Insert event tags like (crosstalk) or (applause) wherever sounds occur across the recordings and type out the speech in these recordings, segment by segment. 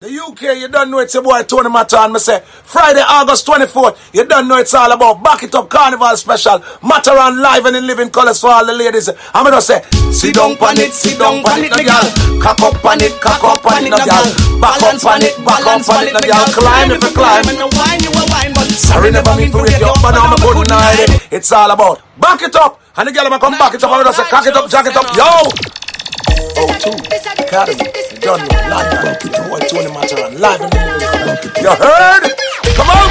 The UK, you don't know it's your boy Tony Matterhorn. Me say Friday, August 24th, you don't know it's all about Back It Up Carnival Special. Matterhorn live and in living colors for all the ladies. I'm gonna say, sit down on it, sit down on it, girl. Cock up on it, cock up on it, girl. Back up on it, back up on it, girl. Climb if you climb. Sorry, never mean to wake you up, but I'm a good night. It's all about Back It Up. And the girl, I'm gonna come back it up. I'm gonna say, cock it up, jack it up, yo. O2, Academy, John London, boy Tony Matterhorn, live in the middle. You heard? Come on!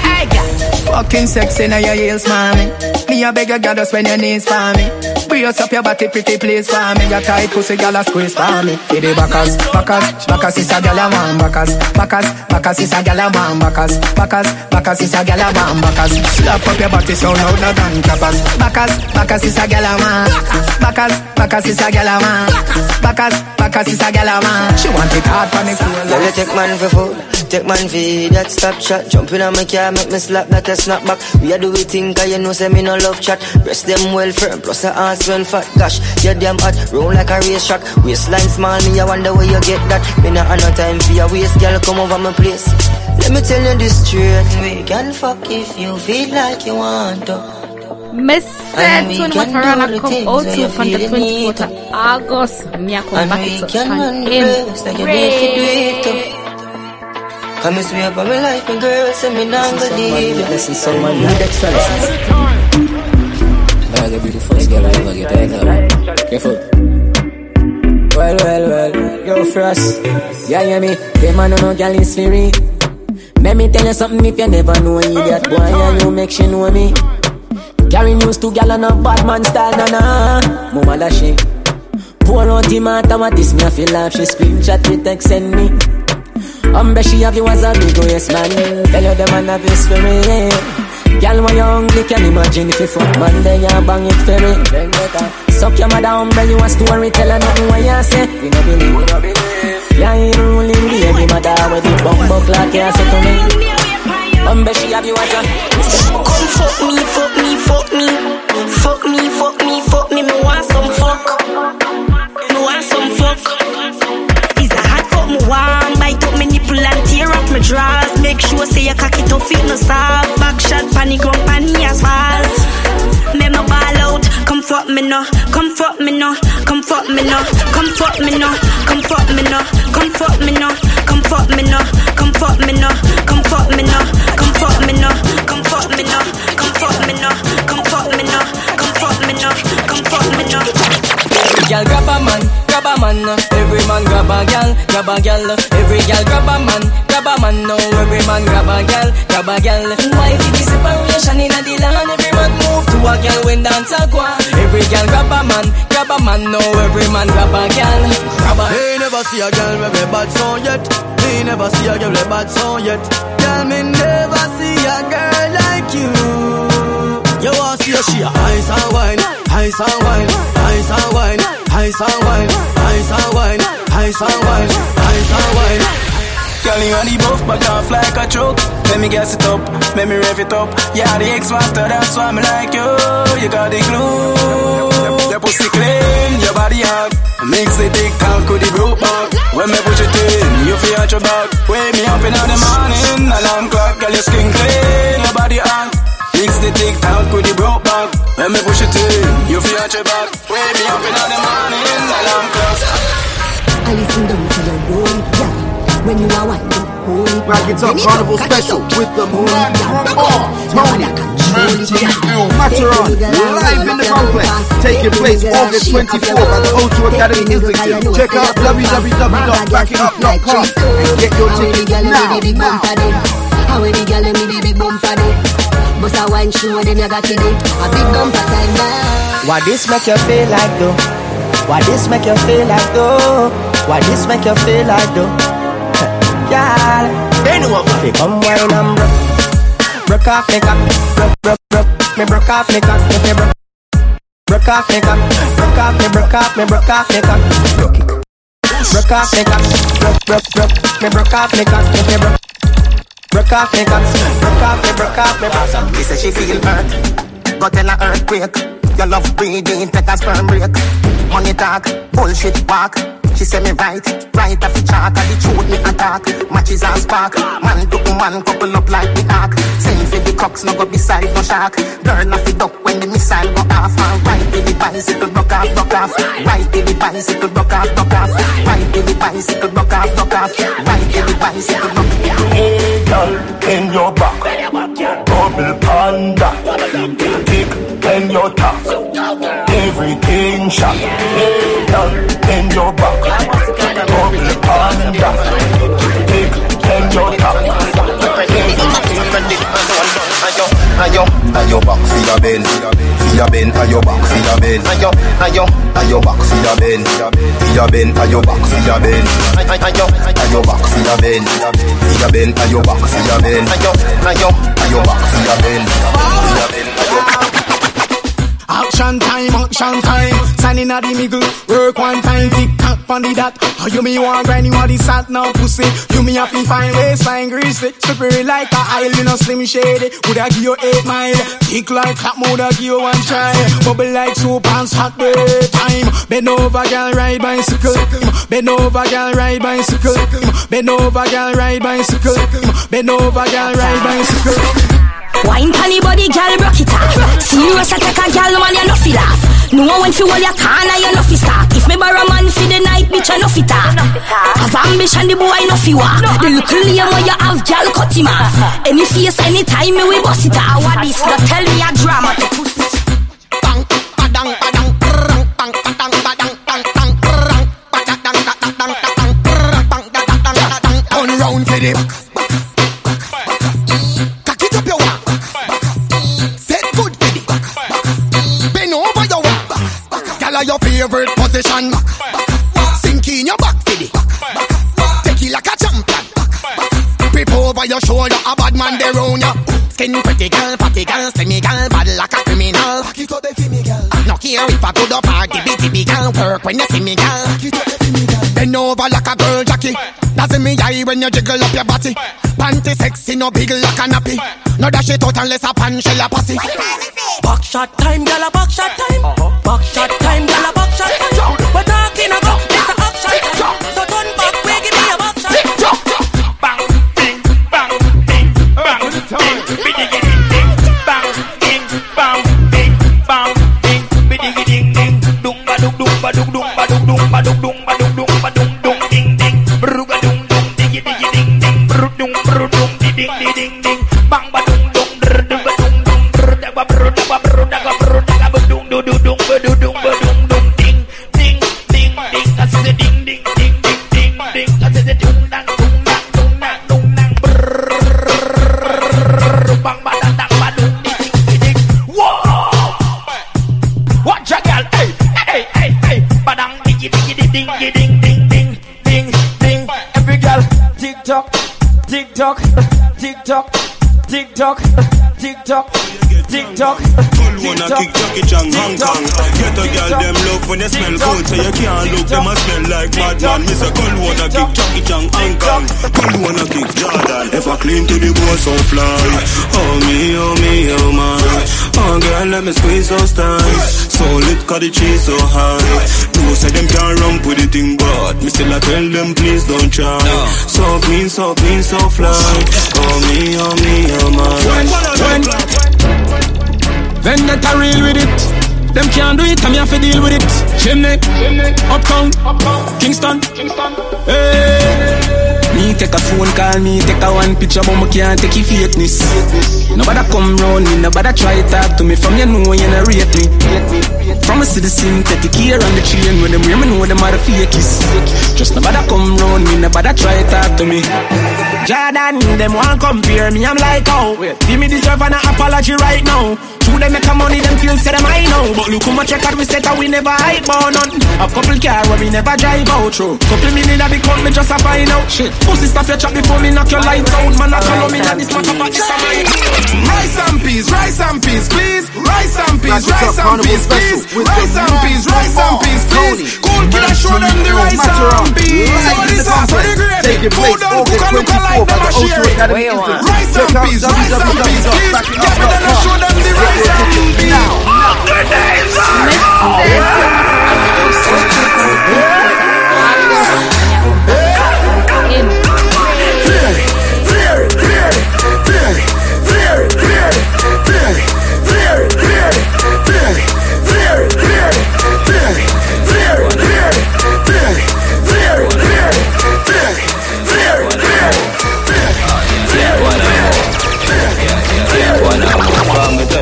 Hey, girl. Fucking sexy now your heels, mommy. Me a beg you, girl, just when your knees for me. Brace up your body, pretty please for me. Your tight pussy, girl, a squeeze for me. For the backers, backers, backers is a girl a man, backers, backers, backers is a girl a man, backers, backers, backers is a girl a man, backers. Slap up your body so louder than clappers. Backers, backers is a girl a backers, backers is a girl a backers, backers is a girl a. She want it hard on the floor. Girl, you take man for food, take man for that stop shot. Jump in on my car, make me slap like a snap back. We a do we think, cause you know say me no love chat. Breast them well firm, plus the ass well fat gosh You damn hot, roll like a race track Waistline small, me I wonder where you get that Me not have no time for your waist, girl come over my place Let me tell you this truth We can fuck if you feel like you want to Miss Tun Watarana Cup O2 from the 24th of August. Miako Bakito and Embrace. Come and swear by my life, my girl, send me down the deep. This is someone, this is someone, that's all. That's all beautiful first girl ever get head Careful. Well, well, well, yo, Frost. Yeah, hear me? Them man no girl is free. Let me tell you something if you never know idiot boy, and you make she know me. Carry news to gal and a bad man style, na na. Mama da she. Pour out matter what this me I feel like she screenshot me text send me. Umbre she have you as a big yes man. Tell you the man have his spirit. Girl, when you're hungry, can imagine if you fuck man, then you bang it for me. Then better. Suck your mother, umbre, you a story, tell her nothing what you say. We no believe, we no believe. Yeah, you ruling the baby mother, with the bumbo clock, you say to me. Umbre, she have you as a... Come fuck me, fuck me, fuck me. Fuck me, fuck me, fuck me. Me want some fuck. Me want some fuck. Is a hot fuck me want. Bite up me nipple and my drawers. Make sure say you cock it up, fit no soft. Back shot, panic ground, panic asphalt. Make me ball out. Come fuck me no, come fuck me no, come fuck me no, come fuck me no, come fuck me no, come fuck me no, come fuck me no, come fuck me no, come fuck me no, come fuck me no, come fuck me no, come fuck me no, come fuck me no, come fuck me no, come fuck me no. Girl grab a man, grab a man. Every man grab a gal, grab a gal. Every gal grab a man, grab a man. Now every man grab a gal, grab a gal. Why did the separation in the land? Every man move to a gal when dance a go. Every gal grab a man, grab a man. Now every man grab a gal, grab a. Me never see a girl with a bad song yet. Me never see a girl with a bad song yet. Girl, me never see a girl like you. You want see she a ice and wine, ice and wine, ice and wine, ice and wine, ice and wine, ice and wine, ice and wine. Girl, you on the buff, but off like a choke. Let me gas it up, let me rev it up. Yeah, the X factor, that's why me like you. You got the glue. Your pussy clean, your body hot. Mix it thick, talk with the broke back. When me push it in, you feel your back. Wake me up in the morning, alarm clock, girl, your skin clean, your body hot. Out with broke back. Let me push it. You feel your back. Wake me up in the morning. Alarm clock. I listen down to the road, yeah. When you are it. Up, carnival special with the moon. Tony. Matterhorn, live in the complex, taking place August 24th at the O2 Academy Islington. Check out www.backitup.com and get your ticket now. Bust a wine show them you got it. A big bumper time now. Why this make you feel like though? Why this make you feel like though? Why this make you feel like though? (laughs) Girl, They know what Fi come wine and broke. Broke off me cock. Broke, broke, broke. Me broke off me cock. Me broke. Broke off me cock. Broke off me, broke off me, broke off me cock. Broke it. Broke off me cock. Broke, broke, broke. Me broke off me cock. Me broke Broke off me cock Broke off me, broke off me off She say she feel hurt, got in a earthquake. Your love breathing, take a sperm break. Money talk, bullshit walk. She say me right, right off the chalk, and the truth me attack. Matches and spark, man to man couple up like the ark. Send for the cocks, no go beside no shark. Burn off the duck when the missile go off. And right till the bicycle broke off, broke off. Right till the bicycle broke off, broke off. Right till the bicycle broke off, broke off. Right the bicycle broke off. Hey, girl, in your back, double panda, kick when you talk, everything shot. Hey, girl, in your back, double panda, kick when you talk, Ayo, ayo back for your bend, for your bend, ayo back for your bend. Ayo, ayo, ayo back for your bend, for your bend, ayo back for your bend. Ayo, ayo back for your bend, for your bend, ayo back for your bend. Ayo, ayo, ayo back for your bend, for your bend, ayo. Action time, action time. Standing at the middle, work one time, tick tock on the dot. Oh, you me want grind, you want the sat now pussy. You me happy fine waistline greasy. Slippery like a aisle, you know slim shady. Would I give you eight mile? Kick like clap, would I give you one try? Bubble like two and hot time. Bend over, girl, ride bicycle. Bend over, girl, ride bicycle. Bend over, girl, ride bicycle. Bend over, girl, ride bicycle. Wine panny body, gal, rock it off. Serious attack a gal, man, you no feel off. No one when fi hold your corner, you no fi stop. If me borrow man fi the night, bitch, you no fi talk. Have ambition, the boy no fi walk. The little lame where you have, gal, cut him off. Any face, anytime, me we bust it off. What this? No tell me a drama, the pussy. Bang, badang, badang, bang, badang, badang, bang, bang, brrrang, badang, badang, badang, badang, brrrang, bang, badang, badang, badang. Turn round for the back. Gyal, your favorite position. Sink in your back for the Take it like a champion. Grip over your shoulder, a bad man there round ya. Skin pretty girl, fatty girl, slimmy girl, bad like a criminal. Back it up, the me girl. No care if I go to party, bitty big girl, work when you see me girl. Back it up, the me girl. Bend over like a girl jockey. That's in me eye when you jiggle up your body. Panty sexy, no big like a nappy. No dash it out unless a pan shell a pussy. Back shot time, gyal a back shot time. Uh-huh. Back shot time, gyal a tick tock. Wanna kick Jackie Chan Hong Kong. Get a girl them love when they smell good So you can't look them a smell like madman. Me say girl wanna kick Jackie Chan Hong Kong. Girl wanna kick Jordan. If I clean to the boy so fly. Oh me, oh me, oh my. Oh girl let me squeeze those thighs. So lit cause the cheese so high. No say them can't run with the thing but Me still I tell them please don't try. So clean, so clean, so fly. Oh me, oh me, oh my. When, when, then that I real with it. Them can't do it, I'm here to deal with it. Chimney, uptown, Kingston, hey. Me take a phone call, me take a one picture, but me can't take your fakeness. Nobody come round me, nobody try talk to me. From you know you not rate me. From a see the synthetic here on the chain when them me know them are the fakies. Just nobody come round me, nobody try talk to me. Jordan, them want compare me, I'm like, oh, give me deserve an apology right now. True, them make a money, them feel say them I know. But look how much record we set and we never hide about none. A couple car where we never drive out through. Couple million that become me just a find out. Shit, pussy stop your chat before me knock your lights out. Man, I call me that this matter, but this a mine. Rice and peas, rice and peas, please. Rice and peas, rice and peas, please. Rice and peas, rice and peas, please. Cool killer, show them the rice and peas. So this is for the gravy. Food and cook and look alike, them a share it. Rice and peas, rice and peas, please. Get me them and show them the rice peas. Up the days,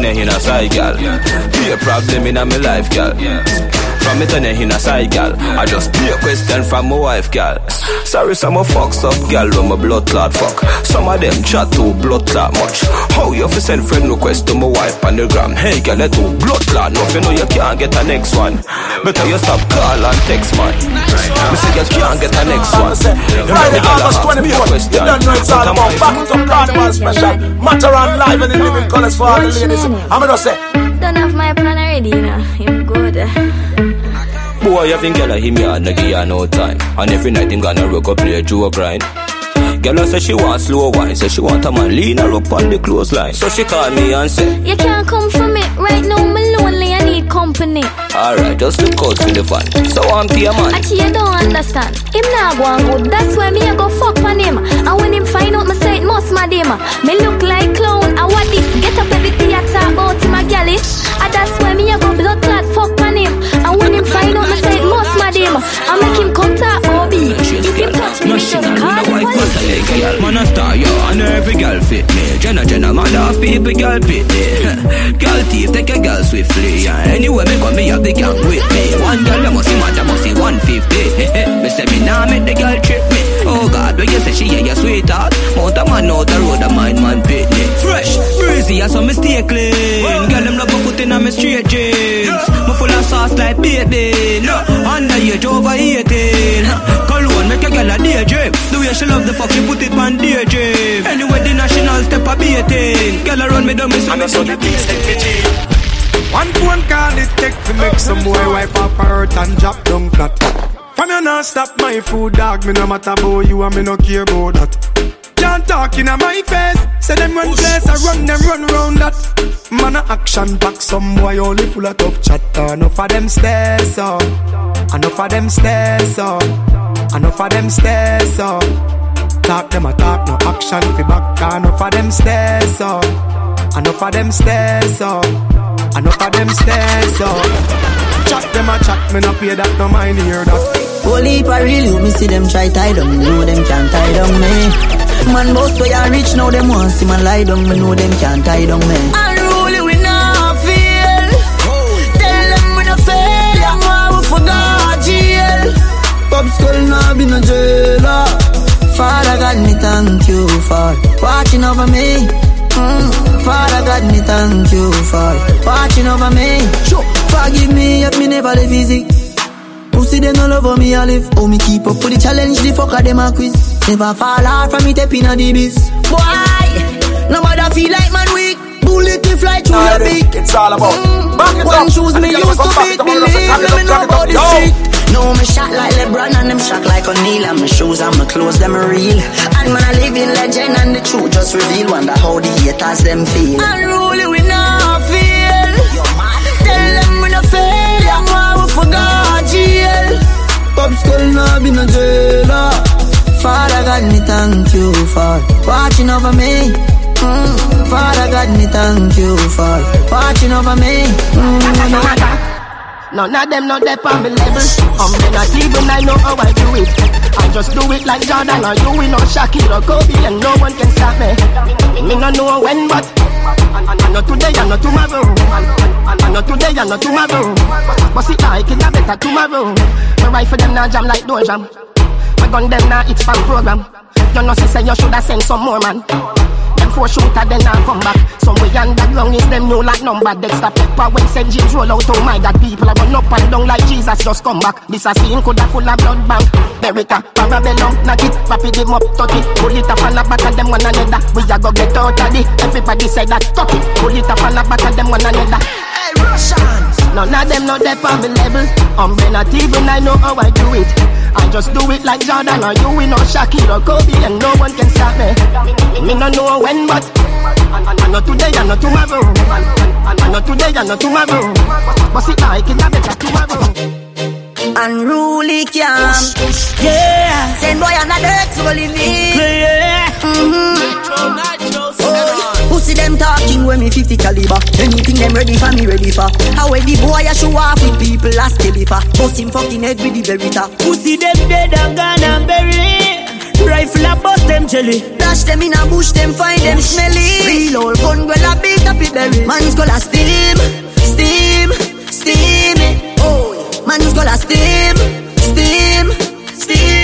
and you know, sorry. Be a problem in me life, girl. From me turn in a side gal. I just be a question from my wife, gal. Sorry, some of fucks up, gal, when my blood clot fuck. Some of them chat too blood clot much. How you fi send friend request to my wife on the gram? Hey, gal, let too blood clot. No, you know you can't get a next one. Better you stop call and text man. Me say you can't get a next one. Friday, August 24th. You don't know it's all about back to carnival special. Matterhorn live and in living colors for all the ladies. I'm gonna say. Don't have my plan already, you know. I'm good. Boy, you think girl him yard, no give her no time. And every night him gonna rock up play a Joe grind. Girl say she want slow wine, say she want a man lean her up on the clothesline. So she call me and say, You can't come for me. Right now, I'm lonely. I need company. Alright, just look out for the fun. So I'm pay man. Actually, you don't understand. Him not go on good. That's why me a go fuck on him. And when him find out, me say it must my him. Me look like clown. I what this? Get up every theater about him a gallish. Ah, and that's why me a go blood clot fuck on him. When him find out, me say it must my him. I make him come talk about me. If him touch me, me just call police. Girl, man a star, yo, and every girl fit me. Jenna, Jenna, man half people, girl fit me. (laughs) girl thief, take a girl swiftly. Yeah. Anyway, me come me have the gang with me. One girl, you must see mad, you must see 150. (laughs) me say me nah make the girl trip me. Oh God, when you say she yeah, your sweetheart. Mount a man out the road, a mind man pit me. Fresh, breezy, I saw me stay clean. Girl, them love me put in on me straight jeans. Me full of sauce like baby. No, under age over 18. Cologne make a girl a daydream. The way she love the fuck, she put it on daydream. Anyway, the national step a beating. Girl around me, don't me so me so the things take me. One phone call it take to make some boy wipe up her hurt and drop down flat. From you not stop my food dog, me no matter about you and me no care about that. Can't talk in my face, say them run place, I run them run round that. Man a action back, some boy only full of tough chatter. Enough of them stairs up, enough of them stairs up, enough of them stairs up. Talk them a talk, no action fi back. Enough of them stairs up, enough of them stairs up. Enough of them stairs up. Chat them a chat, me no pay that, no mind hear that. Holy real, you me see them try tie me know them can't tie down me. Man boss so ya rich, now them want see man lie down, me know them can't tie down me. Unruly we not feel. Tell them we no fail, them want we forgot jail. Pop skull now be no jailer. Father God, me thank you for watching over me. Mm. Father God, me thank you for watching over me. Sure. Forgive me if me never live easy. Pussy them all over me I live. Oh me keep up with the challenge, the fucker them a quiz. Never fall hard from me tapping on the biz. Boy, no matter feel like man weak. Bullet to fly through your beak. It's all about mm. back it One up. shoes And me the girl used come to back beat. to the ball, Believe me, cock me it know up, about the cock street. No, me shot like LeBron and them shot like O'Neal and my shoes and my clothes them real. And man, I living legend and the truth just reveal. Wonder how the haters them feel. Unruly we not feel. Tell them we no fail. Them why we forgot jail. Pop skull now be no jailer. Father God, me thank you for watching over me. Mm. Father God, me thank you for watching over me. Mm. None of them know they on me level. I'm not even I know how I do it. I just do it like Jordan or you will know Shaquille or Kobe and no one can stop me. Me no know when but and not today and not tomorrow. And not today and not tomorrow. But see I can have better tomorrow. Me rifle them now jam like door jam. Gun them now it's fan program. You know she say you shoulda send some more man. Them four shooter then now come back. Some way underground is them new like number. Dexter Pepper when St. James roll out. Oh my God, people are run up and down like Jesus just come back. This a scene coulda full of blood bank. Beretta, Parabellum, knock it, rapid him up, touch it. Pull it up and back of them one another. We a go get out of it. Everybody say that, touch it. Pull it up and back of them one another. Hey, Russians! None of them know they on the level. I'm not even I know how I do it. I just do it like Jordan or you, we know Shaquille or Kobe, and no one can stop me. Me no know when, but I and, and not today and not tomorrow. I and, and not today and not tomorrow. But see, I can have better tomorrow. Unruly camp. Yeah. Send boy on the dirt so leave me. Yeah. Mm-hmm. Oh, pussy them talking when me 50 caliber. Anything them ready for me ready for. How the boy a show off with people as for. Bust him fucking head with the Beretta. Pussy them dead and gone and buried. Rifle a bust them jelly. Dash them in a bush, them find them smelly. Real old gun, girl, a big happy berry. Man's gonna steam, steam, steam it. Oh, man's gonna steam, steam, steam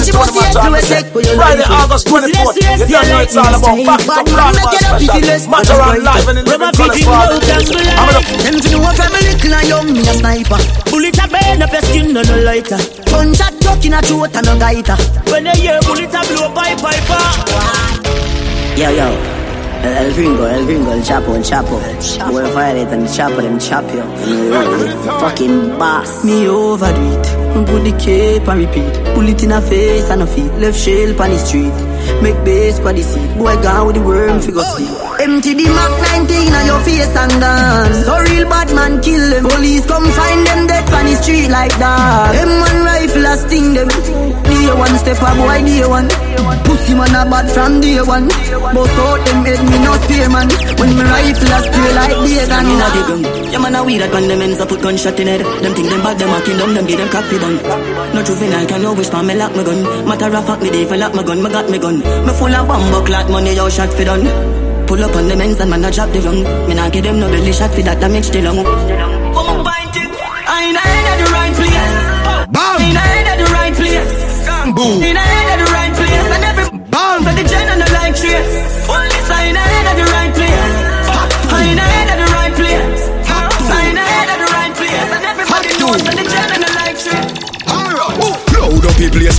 Friday. August 24th. You don't know it's all about back to Bad the man, make it if you special. less. Matter and in Rubber living colors fitting for all the and ladies. black. I'm gonna Them to know what family little and young, me a sniper. Bullet a burn up your skin, no no lighter. Gunshot tuck in a throat and no gaiter. When they hear bullet a blow by piper. Yo, yo. El, el gringo, el gringo, el chapo, el chapo. Boy violate and the chapo, them chop you. Fucking boss. Me overdo it. Put the cape and repeat. Pull it in a face and a feet. Left shell on the street. Make base for the seat. Boy gone with the worm figure sleep. Empty the Mac 19 on your face and dance. So real bad man kill them. Police come find them dead on the street like that. Them one rifle a sting them. Day one step a boy, day one. Pussy man a bad from day one. Bust out them head, me no spear man. When me rifle a spray like day gun. Inna the gun. Yeah man a weed that when them ends up put gunshot in head. Them think them bad, them a kingdom, them give them coffee bun. No juvenile can no wish for me lock my gun. Matter of fact me dey for lock my gun, me got me gun. Me full of bomb clot money, yo shot fi done. Pull up on them ends and man a drop the lung. Me nah give them no belly shot fi that damage the lung. Come bind it. I ain't head at the right place. Bam. I ain't Boom.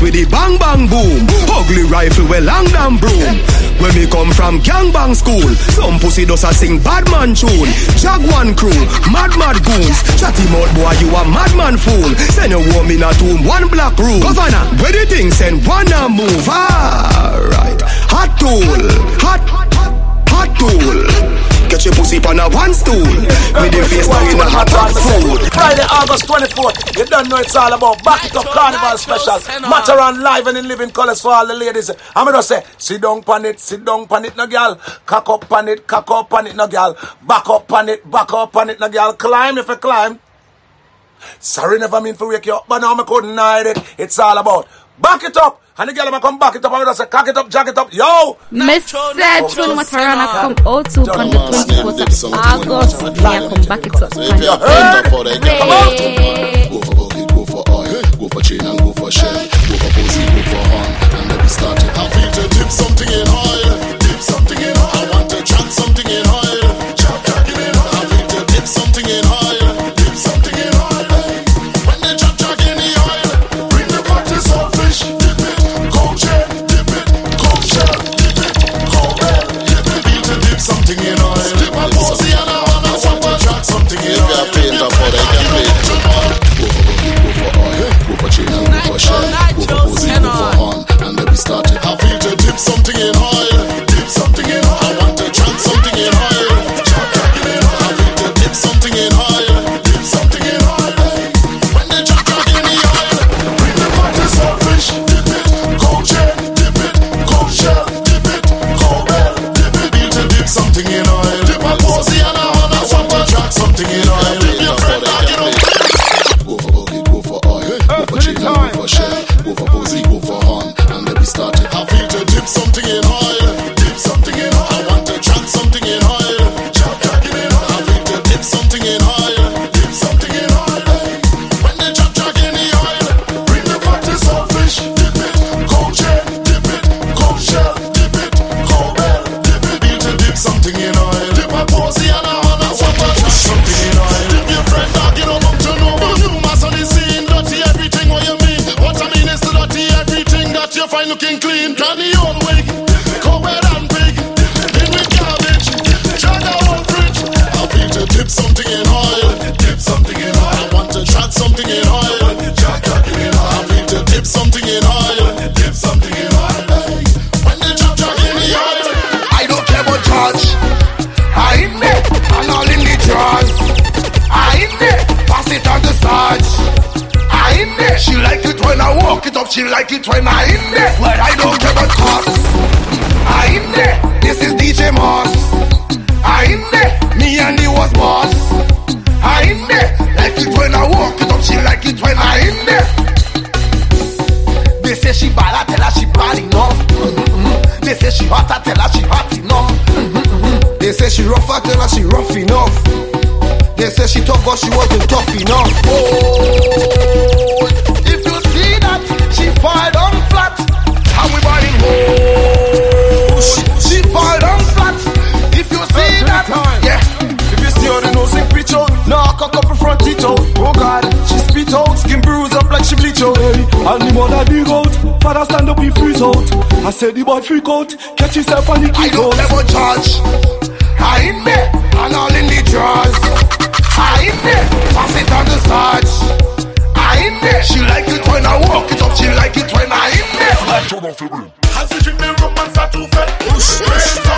With the bang bang boom. Ugly rifle with long damn broom. When we come from gangbang school, some pussy does a sing bad man tune. Jaguan crew, mad mad goons. Chatty mouth boy, you a madman fool. Send a woman a tomb, one black room. Governor, where the thing send one a move. Alright, hot tool, hot, hot tool. Get your pussy on a one stool. With the face down in a hot hot food. Friday, August 24th. You don't know it's all about Back Up Carnival Special. Matterhorn live and in living colors for all the ladies. I'm gonna say, sit down pan it, sit down pan it, no girl. Cock up pan it, cock up pan it, no girl. Back up pan it, back up pan it, no girl. Climb if you climb. Sorry, never mean to wake you up, but now I couldn't hide it. It's all about back it up. And the girl am come back it up. I'm gonna say, cock it up, jack it up. Yo! Message from Matterhorn come out to on the 24th of August. Me I come back it up. If you're friend up for the go for bucket, go for oil, go for chain and go for shell, go for pussy, go for horn, and then we start it. I feel to dip something in say she hot, I tell her she hot enough. They say she rough, I tell her she rough enough. They say she tough, but she wasn't tough enough. Oh, if you see that, she fall down flat. How we buying home? She fall down flat. If you see that, yeah. If you see her, the nose in out. Knock a couple front teeth out. Oh God, she spit out, skin bruise up like she bleach out. Hey, and the mother dig out. Father stand up, he freeze out. I said the boy freak out. Catch himself on the I kick don't out. ever charge. I in there and all in the drawers. I in there, pass it on the sarge. I in there. She like it when I walk it up. She like it when I in there. Turn off your brain. As we drink the rum and start to fed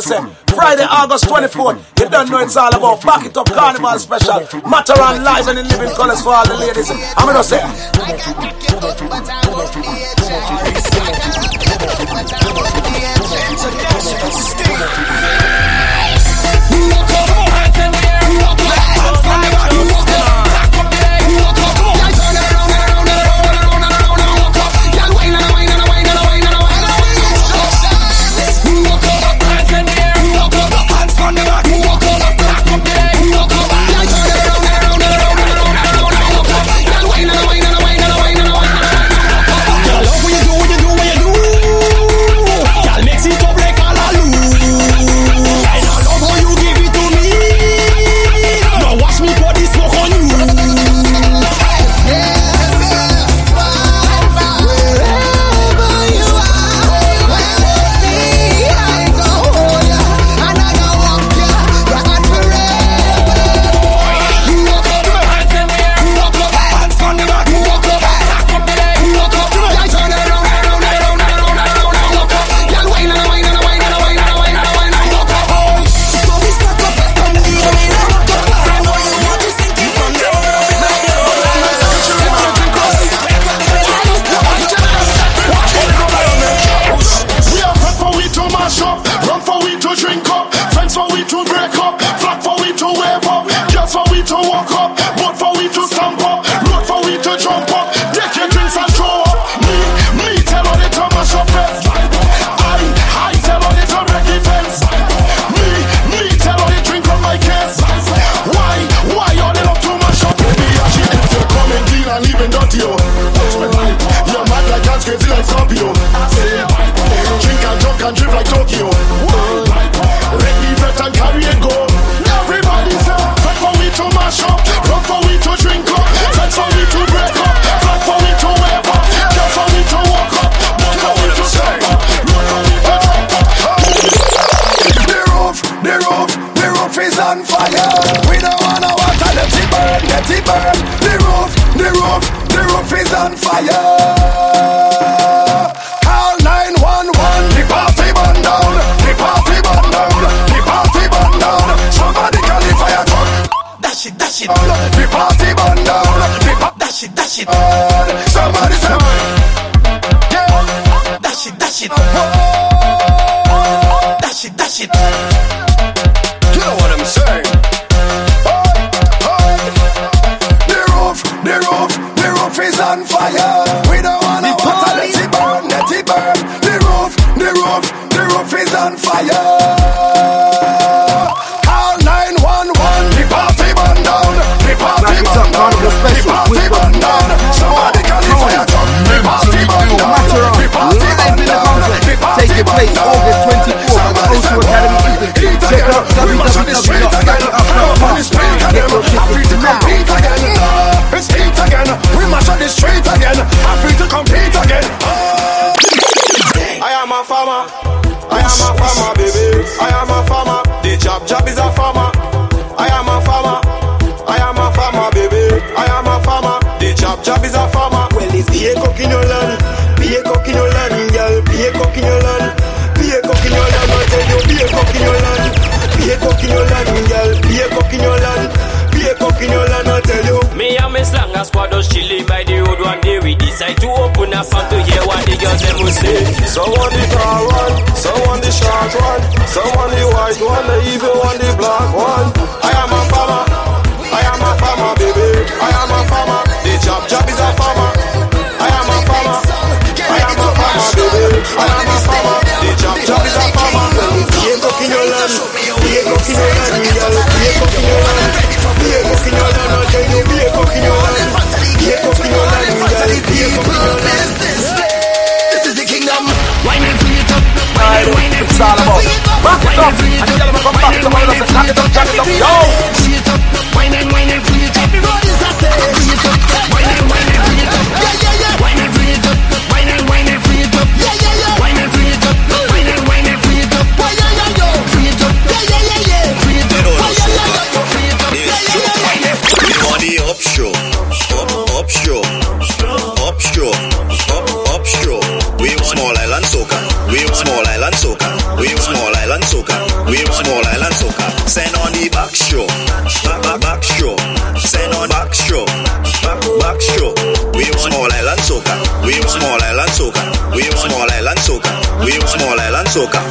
me say, Friday, August 24th, you don't know it's all about Back It Up Carnival Special, Matterhorn Live and in Living Colors for all the ladies. I'm gonna say, Girl, farmer. Be a cook in your land. Be a cook in your land, girl. Be a cook in your land. Be a cook in your land. I tell you, be a cook in your land. Be a cook in your land, girl. Be a cook in your land. Be a cook in your land. I tell you. Me and me slang a squad us chilling by the road one day we decide to open a fan to hear what the girls them will say. So on the tall one, so on the short one, so on the white one, the even one the black one. I am a farmer, I am a farmer, baby. I am a farmer. The chop chop is a farmer. The chop chop is a farmer. A cook in your land. A cook in your land, girl. A cook in your land. A cook in your land. I tell you, a cook in your land. A cook in your land, girl. A cook in your land. This is the kingdom. Wine and free it up. Wine and wine and free it up. Back it up. And tell them come back to my love. Jack it up, jack it up. Yo. Up. Wine and we small island soca, we small island soca.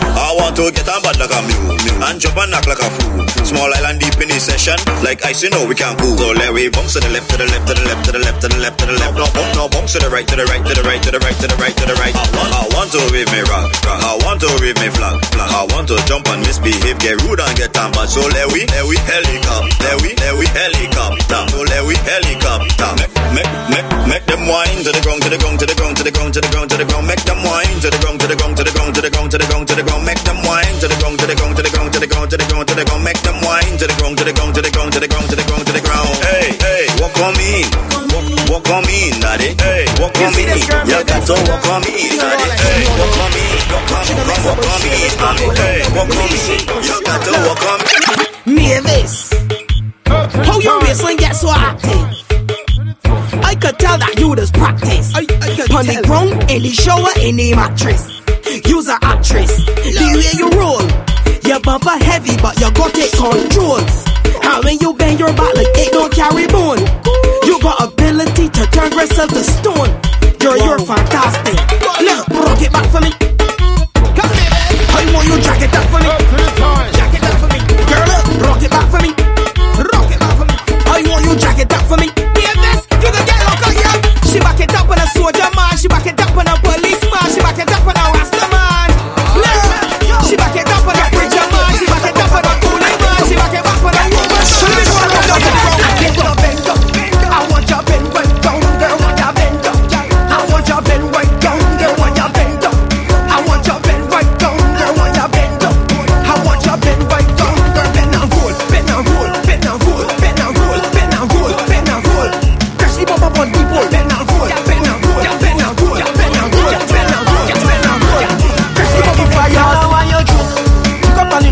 To get on bad like a mule and jump and knock like a fool. Small island deep in the session, like ice, you know we can't cool. So let we bounce to the left, to the left, to the left, to the left, to the left, to the left. No bump, no bounce to the right, to the right, to the right, to the right, to the right, to the right. I want, I want to wave me rock, I want to wave me flag, flag. I want to jump and misbehave, get rude and get on, but so let we, let we helicopter, let we, let we helicopter, so let we helicopter. Make, make, make, make them whine to the ground, to the ground, to the ground, to the ground, to the ground, to the ground. Make them whine to the ground, to the ground, to the ground, to the ground, to the ground, to the ground. Make them whine to the ground, to the ground, to the ground, to the ground, to the ground, to the ground. Make them whine to the ground, to the ground, to the ground, to the ground, to the ground, to the ground. Hey, hey, walk on me, walk, walk on me, daddy. Hey, walk on me, you got to walk on me, daddy. Hey, walk on me, walk on, walk on, walk on me, mommy. Hey, walk on me, you got to walk on me. Mavis, how your waistline get so active? I could tell that you just practice. I, I On the ground, in the shower, in the mattress. You's a actress. The way you roll, your bumper heavy, but you got it control. And when you bend your back like it don't carry bone, you got ability to turn yourself to stone. You're you're fantastic. Look, rock it back for me. Come here, baby. You want you jack it up for me?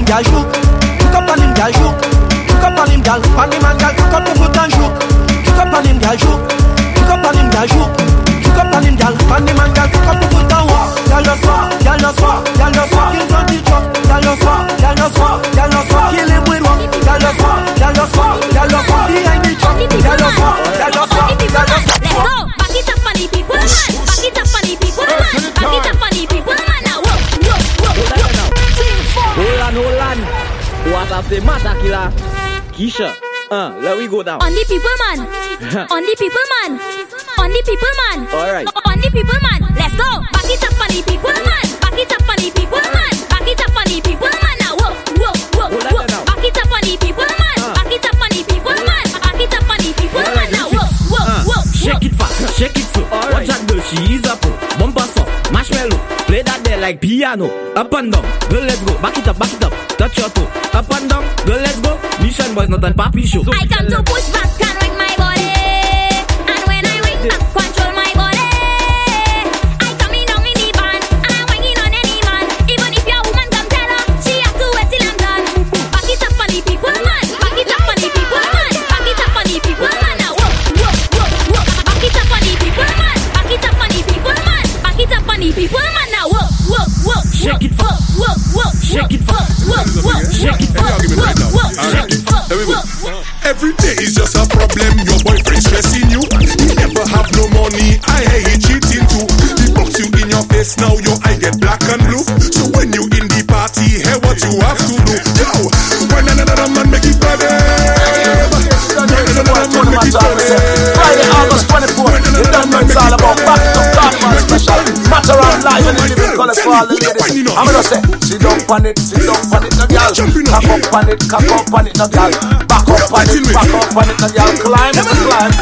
Girl, juke. Juke up on him, girl, juke. Juke up on him, girl. On him and girl, juke up your foot and juke. Juke up on him, girl, juke. Juke up on him, girl, juke. Juke up on him, girl. On him and girl, juke up your foot and walk. Girl, just walk, girl, just walk, girl, just walk. In front the truck, girl, just walk, girl, just walk, girl, just walk. Kill him with one, girl, just walk, girl, just walk, girl, just walk. Behind the truck, girl, just walk, girl, just walk, girl, just walk. Let's go. Back it up on the people, man. Back it up on the people, man. Back it up on the What a the? Keisha, uh, let we go down. On the people, man. On the people, man. On the people, man. Alright. On the people, man. Let's go. Back it up on the people, man. Back it up on the people, man. Back it up on the people, man. Now, whoa, whoa, whoa, whoa. Back it up on the people, man. Back it up on the people, man. Back it up on the people, man. Now, whoa, whoa, Uh, whoa. shake it fast, shake it slow. Watch that girl, she is a pro. Bumper soft, marshmallow. Like piano. Up and down, girl, let's go. Back it up, back it up. Touch your toe. Up and down, girl, let's go. Mission boys, not a papi show. I come to push back and wing Every day is just a problem. Your boyfriend stressing you. You never have no money. I hate he cheating too. He box you in your face now. Your eye get black and blue. So when you in the party, hear what you have to do. Yo, when another man make it problem. Eh? It. Eh? Friday, August 24th. Don't eh? it's all about. Special matter of all the ladies. I'm gonna say, she don't want it, she don't want it no girl. Cock up on it, cock up on it, no girl. Back up on it, back up on it, no girl. Climb, climb.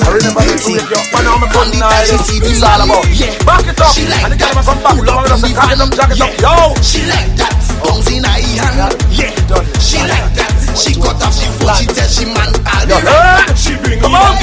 I remember the two of you, but now I'm a good night. It's all about back it up, and the girl must come back. I'm gonna say, cock it up, jack it up, yo. She like that, bounce in her hand. Yeah, she like that. She cut off she foot, she tell she man the. She bring me on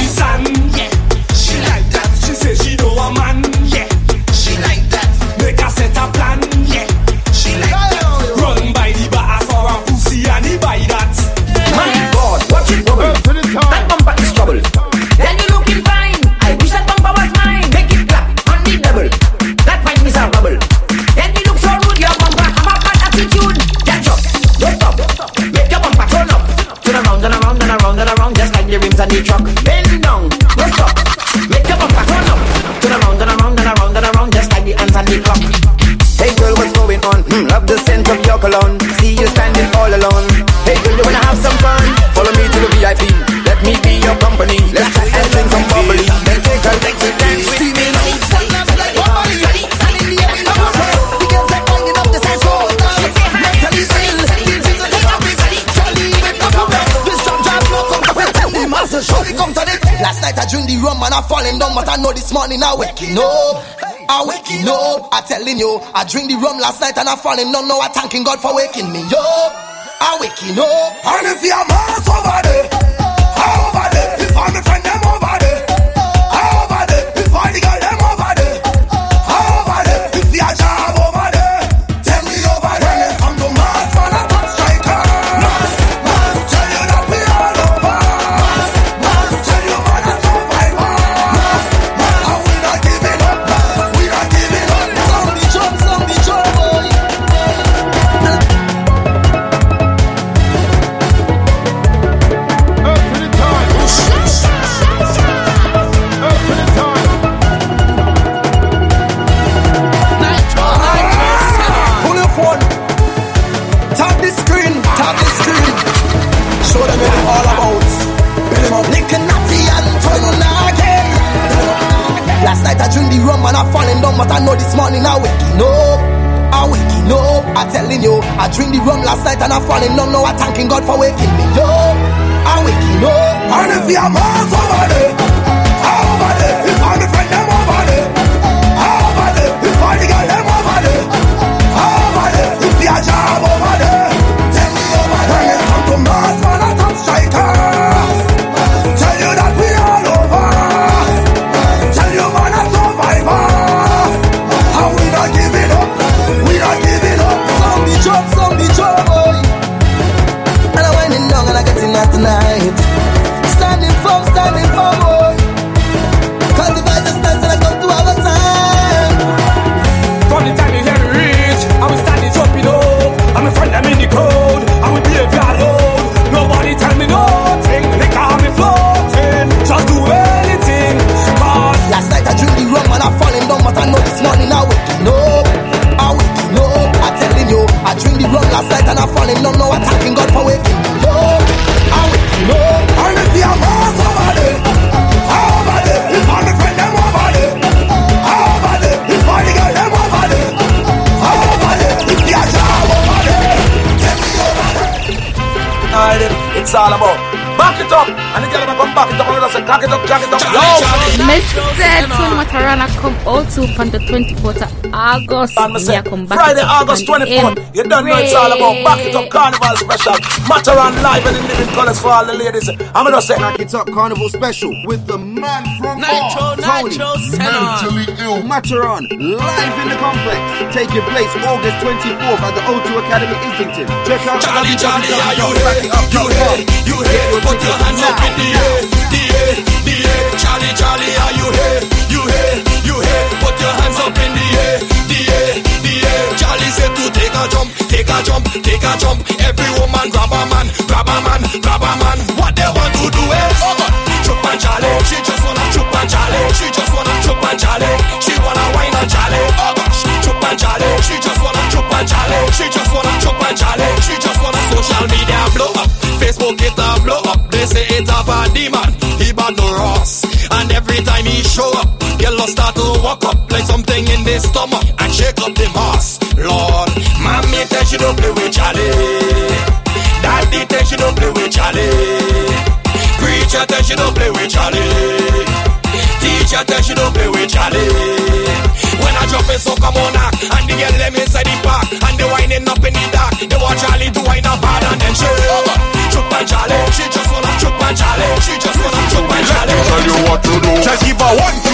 I falling down, but I know this morning I waking up. I waking up. I telling you, I drink the rum last night and I falling down. Now I thanking God for waking me up. I waking up. And if you're over there, back it up and just say cock it up, jack it up, yo. Mr. Tony Matarana come out to on the 24th of August. And me Yeah, come back Friday, August 24th. You don't know it's all about back it up carnival special. Matterhorn live and in living colors for all the ladies. I'm gonna say, Back it up carnival special with the man from Nytro, Tony, Nytro, mentally ill Matterhorn live in the complex, taking place August 24th at the O2 Academy Islington. Check out Charlie, Charlie, are you here? You here? You here? Put your hands up in the air, the air, the air. Charlie, Charlie, are you here? You here? You here? Put your hands up in the air, the air, the air. Charlie said to take a jump, take a jump, take a jump. Every woman grab a man, grab a man, grab a man. What and Charlie. She just wanna chup and Charlie. She wanna wine and Charlie. Oh gosh, chup and Charlie. She just wanna chup and Charlie. She just wanna chup and Charlie. She just wanna social media blow up. Facebook it a blow up. They say it a bad demon. He bad no Ross. And every time he show up, yellow start to walk up like something in the stomach and shake up the mass. Lord, mommy tell she don't play with Charlie. Daddy tell she don't play with Charlie. Preacher tell she don't play with Charlie. Teacher tell she don't play with Charlie. When I jump in, so come on knock. And the girl them inside the park. And they winding up in the dark. They want Charlie to wind up hard and then she Chup and Charlie. She just wanna chup and Charlie. She just wanna chup and Charlie. Tell you what to do. Just give her one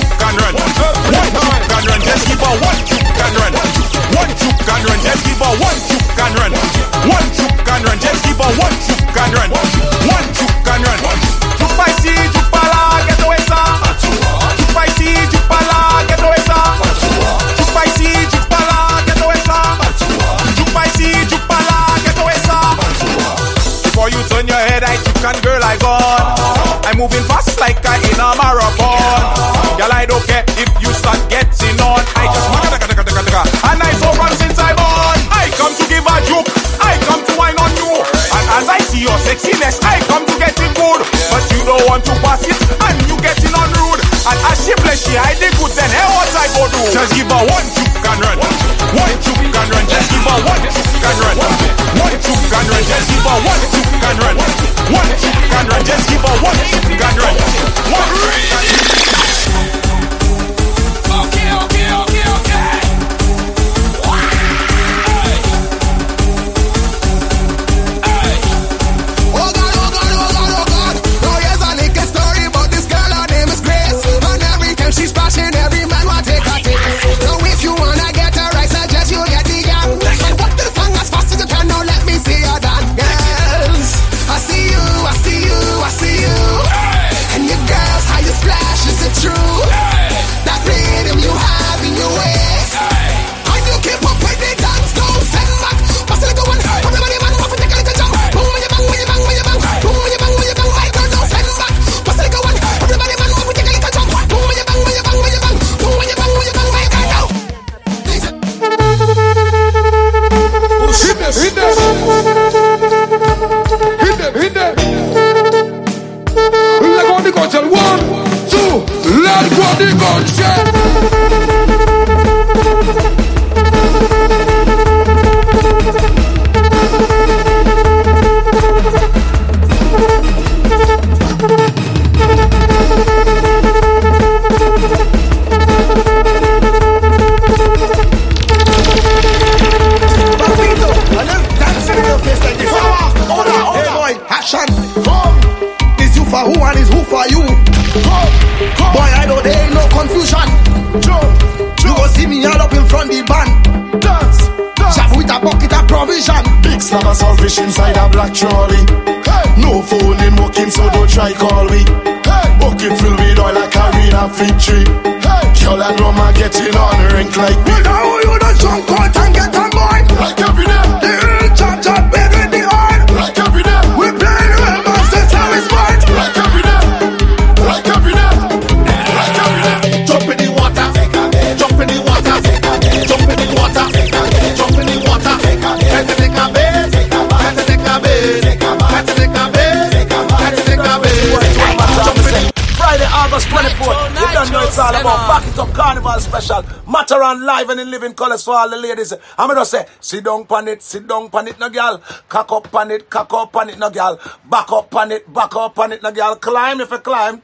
Carnival Special. Matterhorn live and in living colors for all the ladies. I'm gonna say, sit down pan it, sit down pan it, no girl. Cock up pan it, cock up pan it, no girl. Back up pan it, back up pan it, no girl. Climb if you climb.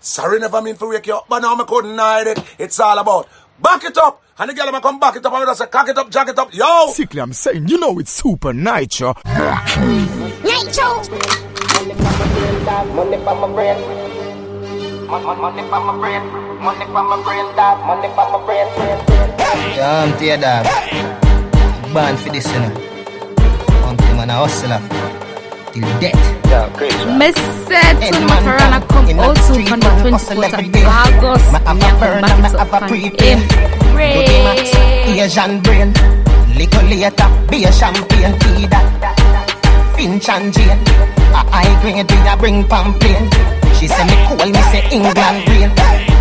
Sorry, never mean to wake you up, but now I couldn't hide it. It's all about back it up. And the girl am come back it up. I'm gonna say, cock it up, jack it up. Yo! Sickly, I'm saying, you know it's Supa Nytro. Nytro. Money for my brain. Money for my brain. Money for my brain, dog. Money for my brain. Yeah, I'm tear dog. Born for this, you know. I'm the man a hustler. Uh, till death. Yeah, crazy. Me said to my Farana come out to on the 24th of August. Me have Me a a burn come and me back have to a fan pre-pay. him. Asian brain. Little later, be a champagne tea that. Finch and Jane. A high grade, we a bring pamphlet. She say me cool, me say England green.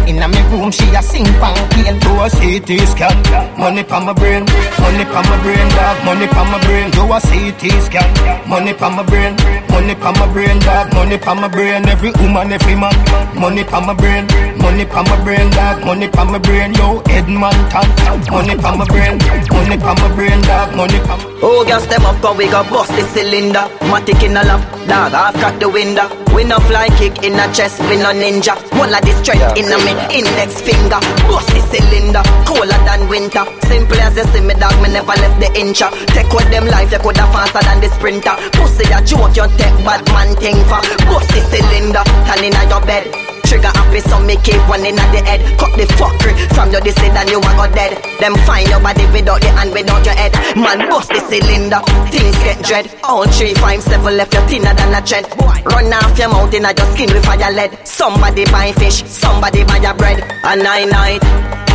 Inna me room, she a sing pan pain. Do a CT scan, money pa my brain, money pa my brain, dog, money pa my brain. Do a CT scan, money pa my brain, money pa my brain, dog, money pa my brain. Every woman, every man, money pa my brain, money pa my brain, dog, money pa my brain. Yo, Edman tan, money pa my brain, money pa my brain, dog, money pa. Oh, girl, step up, cause we got bust the cylinder. Matic in a lap, dog, half crack the window. We no fly kick in a chest, we no ninja. One of the strength in a me index finger. Bust the cylinder, colder than winter. Simple as you see me dog, me never left the incha. Take with them life, you coulda faster than the sprinter. Pussy a joke, you take bad man thing for. Bust the cylinder, turn inna your bed. Trigger happy, so me keep one inna the head. Cut the fuckery from your this and you a go dead. Them find your body without the hand, without your head. Man, bust the cylinder, things get dread. All three, five, seven left, you thinner than a tread. Run off your mouth inna your skin with fire lead. Somebody buy fish, somebody buy your bread. A nine night.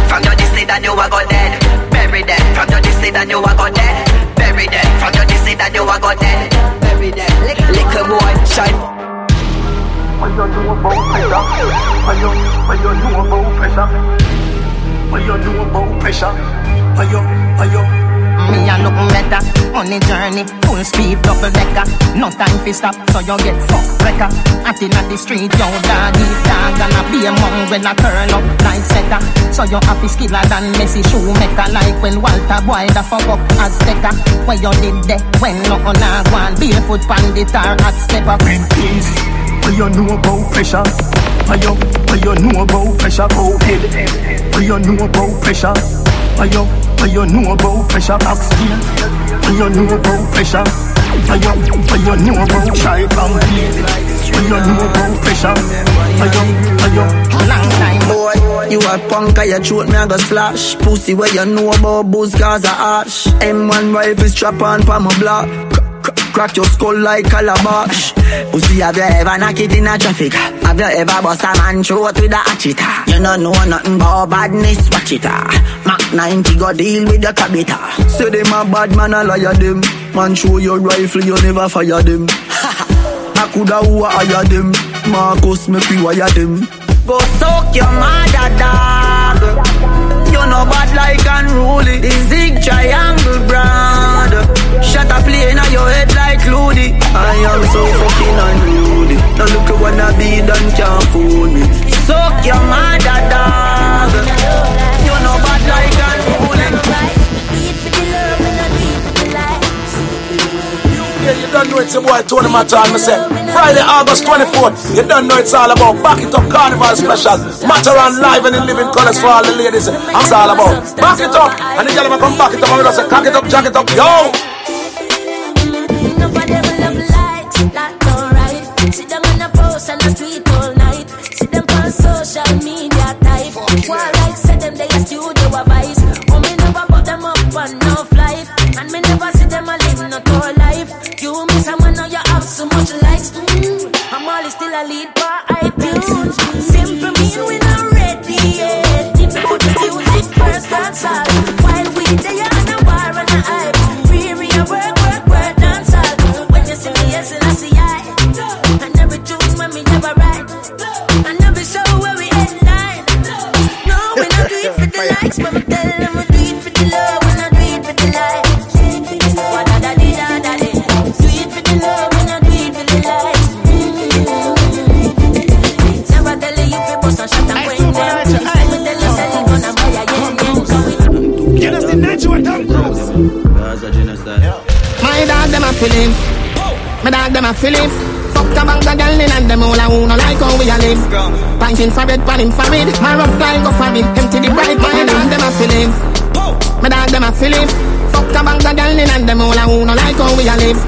From your this and you a go dead. Bury dead. From your this and you a go dead. Bury dead. From your this and you a go dead. Bury dead. Little boy, shine. What you know about pressure? What you, what you know about pressure? What you know about pressure? What you, what you? Me a look better on the journey, full speed, double decker. No time to stop, so you get fucked wrecker. At in the street, yo doggy dog, and I be among when I turn up like setter. So you happy skiller than Messi shoemaker, like when Walter Boy the fuck up as sticker. Where you did that when no on a one barefoot pandit or at step up. What you know about pressure? What you, what you know about pressure? Oh, go head. What you know about pressure? What you, what you know about pressure? Back steel. What you know about pressure? What you, what you know about shy campaign? What you know about pressure? What you, what you, long time boy. You a punk, I throat me I go slash. Pussy where you know about booze, Gaza ash. M1 rifle strap on pa my block. Crack your skull like calabash. Pussy, have you ever knocked it in a traffic? Have you ever bust a man throat with a hatchet? You don't know nothing about badness, watch it. Ah. Mac 90 go deal with the cabita. Say them a bad man, I liar them. Man, show your rifle, you never fire them. (laughs) I coulda who hire them. Marcus, me pre-wire them. Go suck your mother, dog. You know bad like unruly. The zig triangle brand. Shut up, play in your head like Loody. I am so fucking unruly. Now look at what I be done can't fool me. Suck your mother, dog. You know bad like unruly. Yeah, you don't know it's a boy Tony Matterhorn. I say Friday, August 24th. You don't know it's all about Back It Up Carnival Special. Matterhorn live and in living colors for all the ladies. I'm all about Back It Up. And the gentlemen come back it up and we say cock it up, jack it up. Yo! Sit down on a post and a feeling. Fuck the bank of girl in and them all a who no like how we a live. Pinting for bed, pan him for it. My rough flying go for it. Empty the bright. My dog them a feeling. My dog them a feeling. Fuck the bank of girl in and them all a who no like how we a live.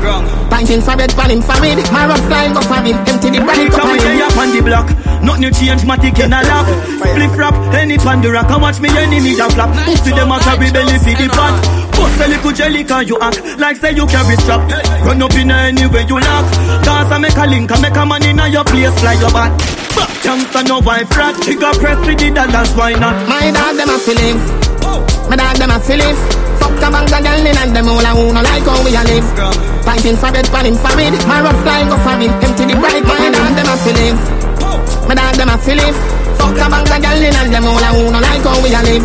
Pinting for bed, pan him for it. My rough flying go for it. Empty the bright. For we day up on the block, nothing you change, matic in a lock. Flip rap, any pan the rock, and watch me enemy a flap. Pussy them a carry belly for the pot. Bust a little jelly can you act like say you carry strap. Run up in any way you lock. Cause I make a link, I make a man in your place like your back. Back gangsta no wife rat, trigger press with the dollars, why not? My dog them a feeling. My dog them a feeling. Fuck Fuck a bang of girl in and them all a who no like how we a live. Fighting for bed, pan infrared. My rough go for him. Empty the bright mind and them a feel live. My dog them a feel live. Fuck a bang of girl in and them all a who no like how we a live.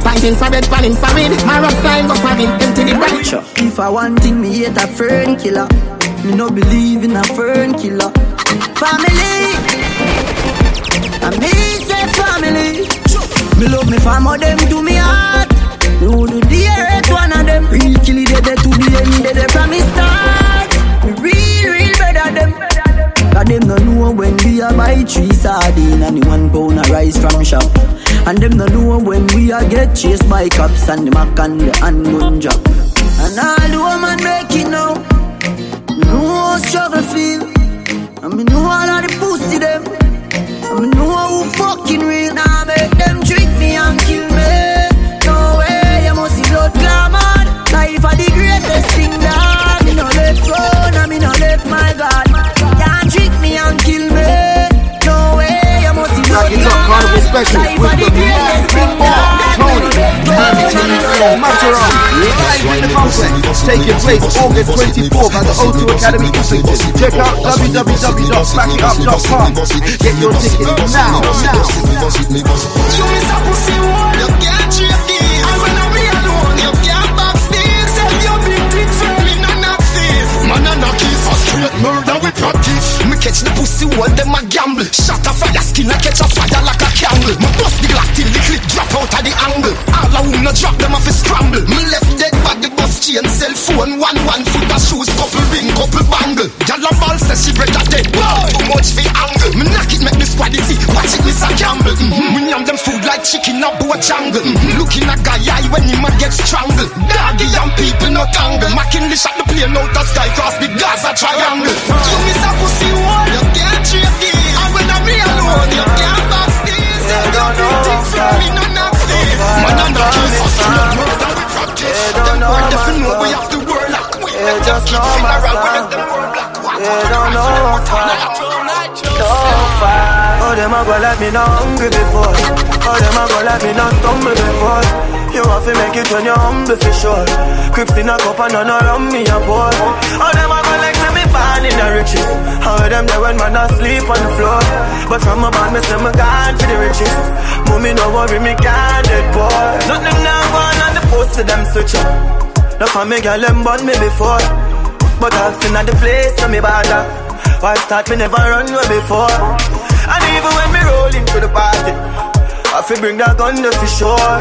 Fighting for bed, pan infrared. My rough fly go for him. Empty the bright. If I want thing, me hate a fern killer. Me no believe in a fern killer. Family, I me say family. Me love me family, them do me heart. Me would do the earth one of them. Real kill it, they to the end, they they from me start. Cause them no know when we a buy three sardine and the one pound a rice from shop. And them no know when we a get chased by cops and the mac and the handgun drop. And all the woman make it now. Know how struggle feel. And me know all of the pussy them. And me know who fucking real. Now make them trick me and kill me. No way, you must see blood glamour. Life are the greatest thing that me no let go. Now me no let my God. Special with the greatest thing that Tony, Manager, Matterhorn, live in the complex, taking place August 24th at the O2 Academy Islington. Check out www.backup.com. Get your tickets now, now. You we practice. Me catch the pussy one, them a gamble. Shot a fire skin, I catch a fire like a candle. Me bust the glock till the clip drop out of the angle. All I wanna drop them off a scramble. Me left dead body bus chain, cell phone, one one foot of shoes, couple ring, couple bangle. Gyal a ball says she better dead. Wow, too much for angle. Me knock it, make the squad see. Watch it, Mr. Campbell. Mm-hmm. Me yam them food like chicken up boat jungle. Mm-hmm. Looking a guy eye when him a get strangled. Doggy and people tangle. McKinley shot the plane out of sky cross the Gaza triangle. You miss a pussy one, you can't trade this. And when I'm real alone, you can't box this. You don't know me, no knock this. Man, I'm not us. Murder we practice. Them boy definitely know we have the world lock. We them keep funeral. We make them world lock. Yeah, don't know them a go like me not hungry before. Oh, them a go like me not stumble before. You have to make it when you're humble for sure. Crips in a cup and none around me a pour. Oh, them a go like say me born in the riches. How them there when man asleep on the floor. But from a band me say me gone for the riches. Mommy no worry me can't dead poor. Nothing now gone on the post to them switch up. No for me girl them born me before. But I've seen at the place so me bother. Why start me never run away before. Even when me roll into the party, I feel bring that gun to for sure.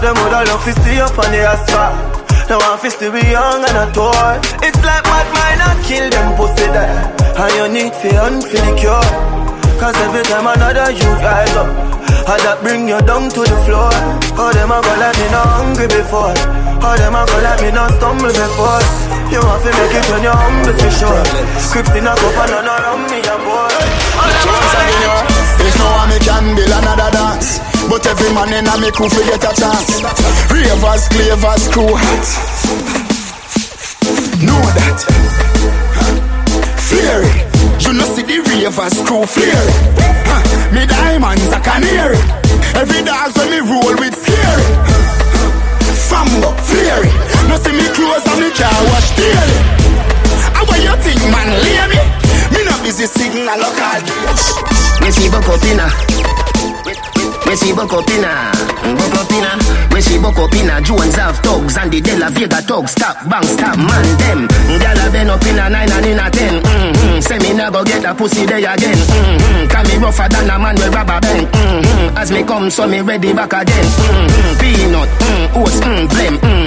Them would love to see up on the asphalt. Now I'm fist to be young and a toy. It's like what mine I kill them pussy there. And you need to hunt the cure. Cause every time another you rise up, I that bring you down to the floor. Oh, them a go like me not hungry before. Oh, them a go like me not stumble before. You have to make it when you're humble for sure. Crips in a cup and none around me a boy. Like no one me can build another dance. But every man in a me crew get a chance. Ravers, clavers, crew hot Know that. Flare You know see the ravers crew flare huh. Me diamonds a canary. Every dog when me roll with scary Fambo, flare it No see me clothes and me car wash daily. How what you think man, lay me? Me no busy signal local Me see inna. Me see buck up she Buck up in a Jones have thugs And the De La Vega thugs Stop bang stop man them Gyal a been up inna nine and inna ten mm-hmm. Say me go get a pussy day again mm-hmm. Me rougher than a man with rubber band mm-hmm. As me come so me ready back again mm-hmm. Peanut, mm, oats, mm, mm-hmm.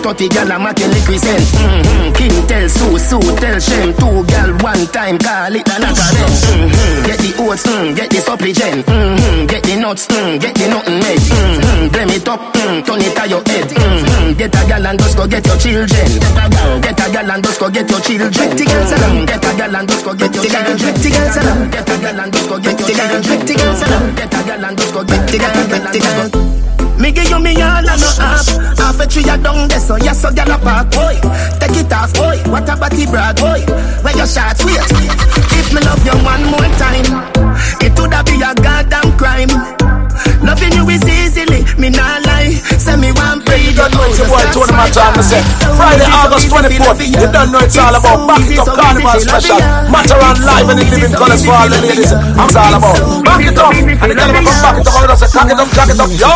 30 gyal a liquid scent mm-hmm. King tell Sue, Sue tell Shem Two gyal one time call it another them mm-hmm. Get the oats, mm, get the supplement mm-hmm. Get the nuts, mm, get the nothing made mm-hmm. Blem it up, mm, turn it to your head mm-hmm. Get a gyal and just go get your children Get a gyal, get a gyal and just go get your children Pretty girl, salam. Mm, Get a gyal and just go get your children pretty girl, salam. Get a gyal and just go get your children pretty salam. Get a gyal and just go get pretty girl. Me give you me all and no half. Half a tree a down there so yes so gyal a park Boy, take it off. Boy What a body brag boy Where your shots wait? If me love you one more time It woulda be a goddamn crime. Loving you is easily Me nah lie. Say me want pray God but it's your boy Tony Matterhorn. I say Friday, August 24th. You don't know it's all about Back It Up Carnival Special. Matterhorn live and in living colors for all the ladies. I'm all about Back It Up. And the girl come back it up. I say cock it up, cock it up. Yo.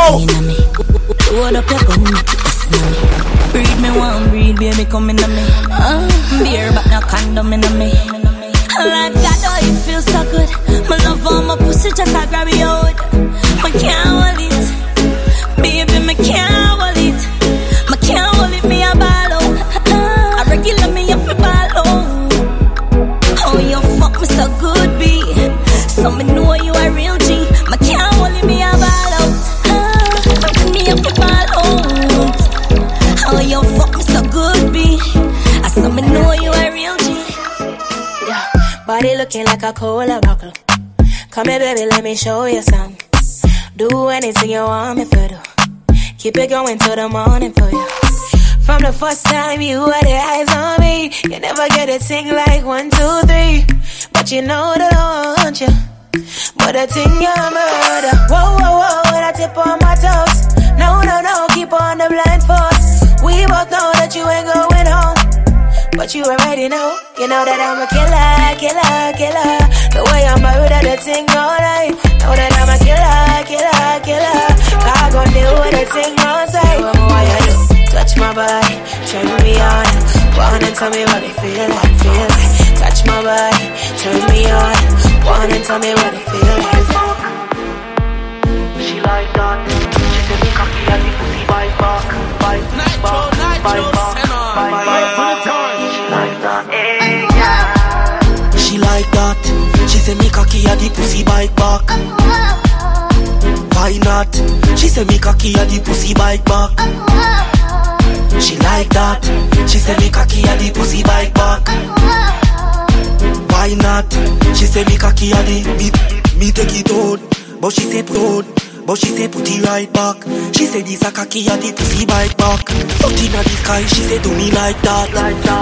Hold up your gun, make it listen to me. One, breed, baby, come in to me. Uh, beer, but no condom in me. Like God, oh, it feels so good. My love for my pussy, just I grab it out. I can't So me know you a real G. My can't hold me a ball out. Ah, bring me a ball out. Oh, you fuck me so good, B. I saw me know you a real G. Yeah, body looking like a cola bottle. Come here, baby, let me show you some. Do anything you want me to do. Keep it going till the morning for you. From the first time you had your eyes on me, you never get a thing like one, two, three. But you know that I want you. But the thing you murder. Whoa, whoa, whoa, when I tip on my toes. No, no, no, keep on the blindfold. We both know that you ain't going home. But you already know, you know that I'm a killer, killer, killer. The way I murder the thing all night. Know that I'm a killer, killer, killer. I gon' do what the thing all do? Touch my body, turn me on. Wanna tell me what it feel like, feel like. Touch my body, turn me on. Wanna tell me what it feel like. She like that. She said me cocky and the pussy bite back, bite back, bite back, bite back. She like that. She like that. She say me cocky and the pussy bite back. Why not? She say me cocky and the pussy bite back. She like that. She say me cocky and the pussy bite back. Why not? She say me cocky and the me, me take it out, but she say proud. But she say put it right back. She say this a cocky and the pussy bite back. Out inna the sky, she say do me like that.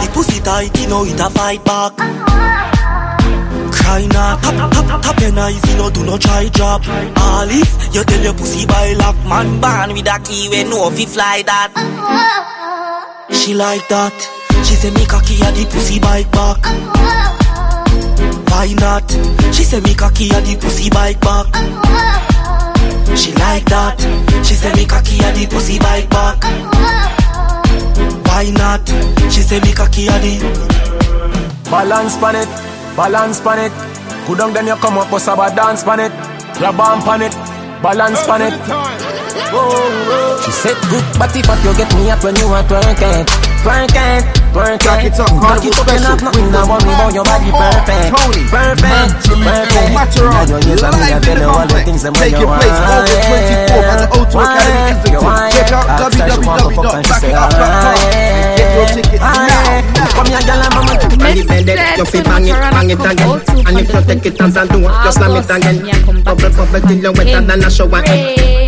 The pussy tight, you know it a fight back. Cry not, tap, tap, tap your eyes, you know do not try drop. All if you tell your pussy by lock, man born with a key when no fi fly that. She like that. She say me cocky and the pussy bite back. Why not? She say me cocky and the pussy bite back. She like that. She say me cocky and the pussy bite back. Why not? She say me cocky and the Balance pan it, balance pan it. Go down then you come up, bust about dance pan it. Grab on pan it, balance pan it. She said good body but you get me up when you are twerking. Twerking, twerking. Back it up, Back it up and have nothing to worry about your body perfect. Tony, Perfect, perfect. Matterhorn, Now your ears and me I live tell in you the all the complex. things them Taking you want. place August 24th at the O2 Academy Institute. Check out www.backitup.com. Get your tickets now. Come here girl I'm a man On the bed, you fi bang it, bang it again. And if you take it as a do, just slam it again. Bubble, bubble till you wetter than a shower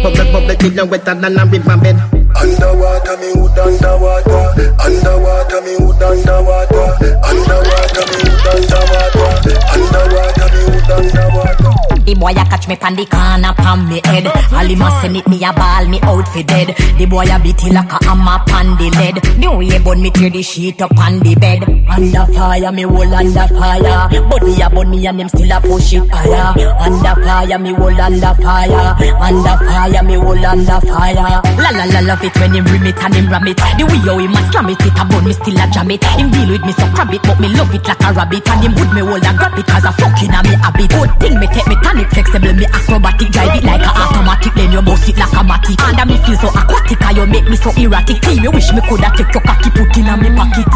Bubble, bubble till you wetter than a river bed Underwater, me hood underwater. Underwater, me hood underwater. Underwater, me hood underwater. Underwater, me hood underwater. The boy a catch me pan the corner pan me head. All him a send it me a ball me out for dead. The boy a beat it like a hammer pan the lead. The way bun me tear the sheet up on the bed. Under fire me hold under fire. Body a bun me and him still a push it higher. Under fire me hold under fire. Under fire me hold under fire. La la la love it when him rim it and him ram it. The way how him a slam it, it a bun me still a jam it. Him deal with me so crab it, but me love it like a rabbit. And him would me hold and grab it cause a fucking a me habit. Good thing me take me tonic flexible, me acrobatic, drive it like a automatic. Then you bust it like a matic. And me feel so aquatic, and you make me so erratic. Team, you wish me coulda take your cocky put in a me pocket.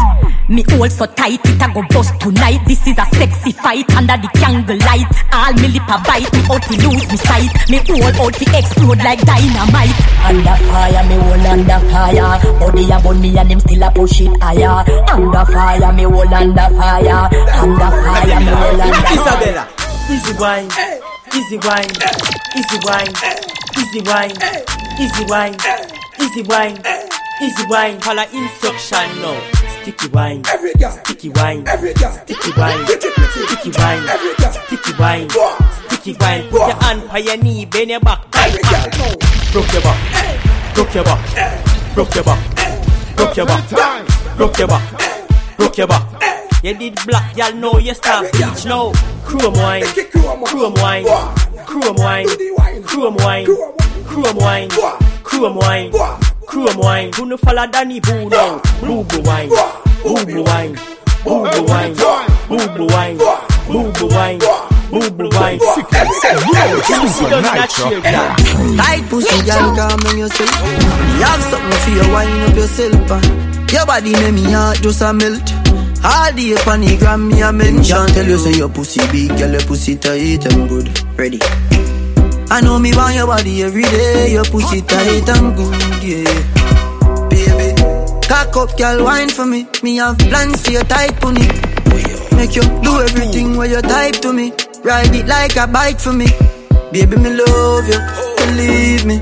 Me hold so tight, it a go bust tonight. This is a sexy fight under the candle light. All me lip a bite, me out to lose me sight. Me hold out to explode like dynamite. Under fire, me hold under fire. Body a bun me and him still a push it higher. Under fire, me hold under fire. Under fire, me hold under fire. Isabella, easy wine, easy wine, easy wine, easy wine, easy wine, easy wine, easy wine. Follow instruction now. Sticky wine, sticky wine, sticky wine, sticky wine, sticky wine, sticky wine. Put your hand on your knee, bend your back, right back now. Broke your back, broke your back, broke your back. Rock your back, rock your back, rock your back. You did black, y'all know you start bleach now. Chrome wine, chrome wine, chrome wine, chrome wine, chrome wine, chrome wine, chrome wine. Who no follow Danny Boo now? Blue blue wine, blue blue wine, blue wine, blue wine, blue wine. Blue wine. Tight pussy, girl, down yourself. You have something for your wine up yourself. uh. Your body make me heart just a melt. All the gram, me a mention. Tell you say your pussy big, girl, your pussy tight and good. Ready? I know me want your body every day. Your pussy tight and good, yeah. Baby, cock up, girl, wine for me. Me have plans for your tight pony. Make you do everything where you type to me. Ride it like a bike for me. Baby, me love you, believe me.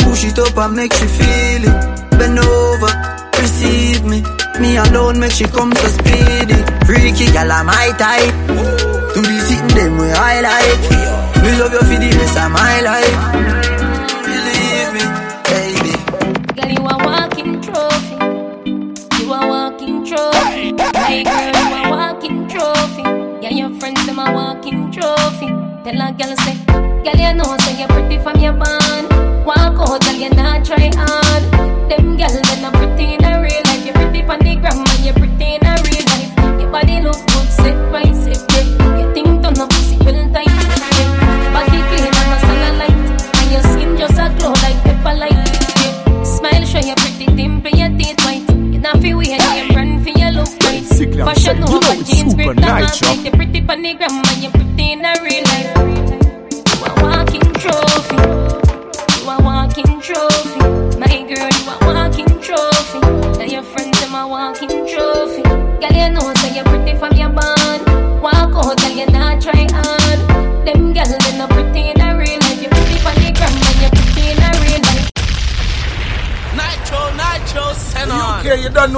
Push it up and make you feel it. Bend over, receive me. Me alone make she come so speedy. Freaky gal, I'm my type. Do the sitting them where I like. Me love you for the rest of my life. Tell a girl say,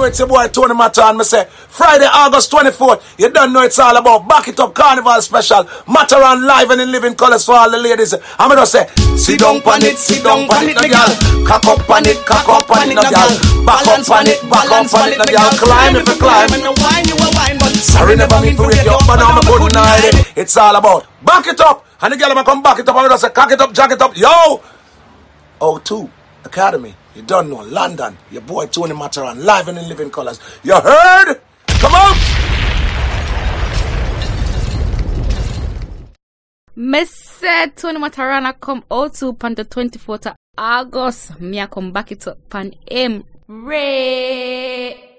you it's your boy Tony Matterhorn. Me say Friday, August 24th. You don't know it's all about Back It Up Carnival Special. Matterhorn live and in living colors for all the ladies. I'm gonna say, sit down pan it, sit down pan it, girl. Cock up pan it, cock up pan it, girl. Back up pan it, back up pan it, girl. Climb if you climb. Sorry, never mean to wake you up, but I'm a good night. It's all about back it up. And the girl, I'm come back it up. I'm gonna say, cock it up, jack it up. Yo! O2 Academy. You don't know London. Your boy Tony Matterhorn live and in living colors. You heard? Come on! Me said Tony Matarana come out to on the 24th of August. Me come back it up on him. Ray.